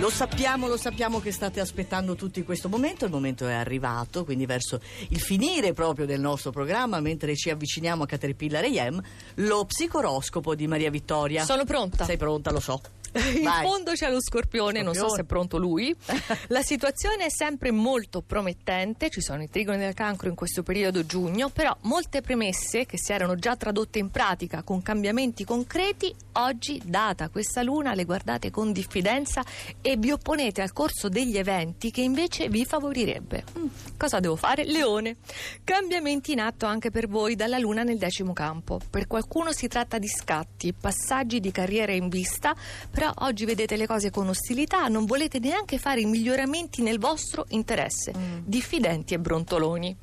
Lo sappiamo, lo sappiamo che state aspettando tutti questo momento, il momento è arrivato, quindi verso il finire proprio del nostro programma, mentre ci avviciniamo a Caterpillar AM, lo psicoroscopo di Maria Vittoria. Sono pronta. Sei pronta, lo so. In Vai. fondo c'è lo scorpione, non so Scorpione. se è pronto lui. La situazione è sempre molto promettente, ci sono i trigoni del cancro in questo periodo giugno, però molte premesse che si erano già tradotte in pratica con cambiamenti concreti, oggi, data questa luna, le guardate con diffidenza e vi opponete al corso degli eventi che invece vi favorirebbe. Mm, Cosa devo fare? Leone. Cambiamenti in atto anche per voi dalla luna nel decimo campo. Per qualcuno si tratta di scatti, passaggi di carriera in vista, però oggi vedete le cose con ostilità, non volete neanche fare i miglioramenti nel vostro interesse. Diffidenti e brontoloni.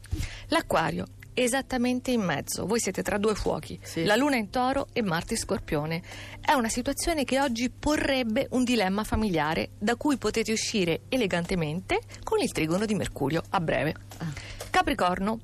L'acquario. Esattamente in mezzo, voi siete tra due fuochi, Sì. la luna in toro e Marte in scorpione. È una situazione che oggi porrebbe un dilemma familiare da cui potete uscire elegantemente con il trigono di Mercurio a breve. Capricorno.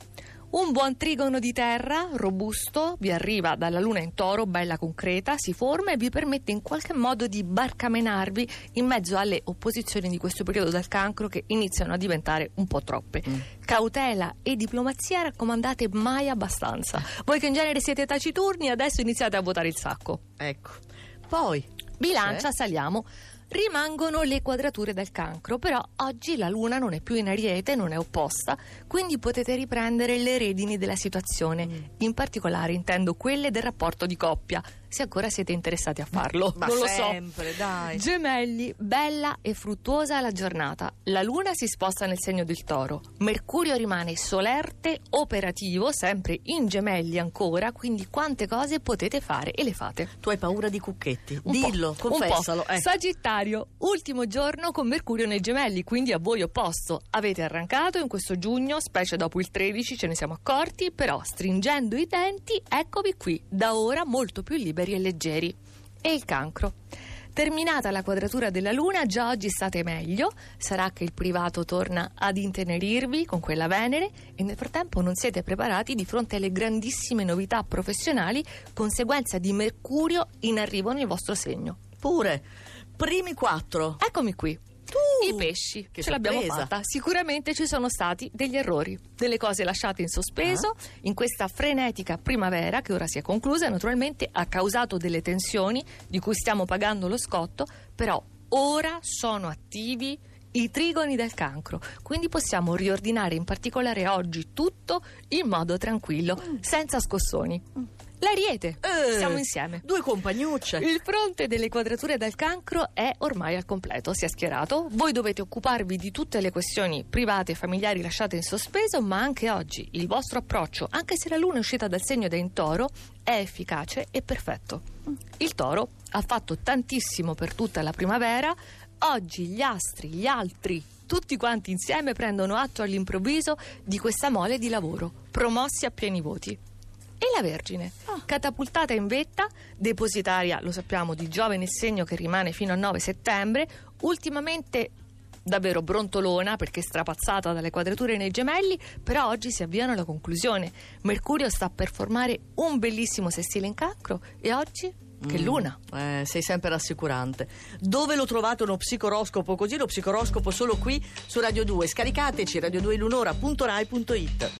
Un buon trigono di terra, robusto, vi arriva dalla luna in toro, bella concreta, si forma e vi permette in qualche modo di barcamenarvi in mezzo alle opposizioni di questo periodo del cancro che iniziano a diventare un po' troppe. Cautela e diplomazia raccomandate mai abbastanza. Voi che in genere siete taciturni, adesso iniziate a votare il sacco. Ecco. Poi, Bilancia, Sì. saliamo. Rimangono le quadrature del cancro, però oggi la luna non è più in ariete, non è opposta, quindi potete riprendere le redini della situazione. Mm. In particolare intendo quelle del rapporto di coppia, se ancora siete interessati a farlo. ma non lo sempre, so. dai. Gemelli, bella e fruttuosa la giornata. La luna si sposta nel segno del toro. Mercurio rimane solerte, operativo, sempre in gemelli ancora, quindi quante cose potete fare e le fate. Tu hai paura di cucchetti. Un Dillo, po'. confessalo. eh. Sagittario, ultimo giorno con Mercurio nei gemelli, quindi a voi opposto. Avete arrancato in questo giugno, specie dopo il 13, ce ne siamo accorti, però stringendo i denti, eccovi qui, da ora molto più liberi e leggeri. E il cancro. Terminata la quadratura della Luna, già oggi state meglio, sarà che il privato torna ad intenerirvi con quella Venere e nel frattempo non siete preparati di fronte alle grandissime novità professionali, conseguenza di Mercurio in arrivo nel vostro segno. Pure. Primi quattro. Eccomi qui. I pesci, Che ce l'abbiamo sorpresa. fatta. Sicuramente ci sono stati degli errori, delle cose lasciate in sospeso Ah. in questa frenetica primavera che ora si è conclusa e naturalmente ha causato delle tensioni di cui stiamo pagando lo scotto, però ora sono attivi i trigoni del cancro, quindi possiamo riordinare in particolare oggi tutto in modo tranquillo, senza scossoni. L'ariete, Eh, siamo insieme. Due compagnucce. Il fronte delle quadrature del cancro è ormai al completo, si è schierato. Voi dovete occuparvi di tutte le questioni private e familiari lasciate in sospeso, ma anche oggi il vostro approccio, anche se la luna è uscita dal segno da in toro, è efficace e perfetto. Il toro ha fatto tantissimo per tutta la primavera, oggi gli astri, gli altri, tutti quanti insieme prendono atto all'improvviso di questa mole di lavoro, promossi a pieni voti. E la Vergine, catapultata in vetta, depositaria, lo sappiamo, di Giove nel segno che rimane fino al 9 settembre, ultimamente davvero brontolona perché strapazzata dalle quadrature nei gemelli, però oggi si avviano alla conclusione. Mercurio sta per formare un bellissimo sestile in cancro e oggi che Mm. luna. Eh, sei sempre rassicurante. Dove lo trovate uno psicoroscopo così? Lo psicoroscopo solo qui su Radio 2. Scaricateci radio2lunora.rai.it.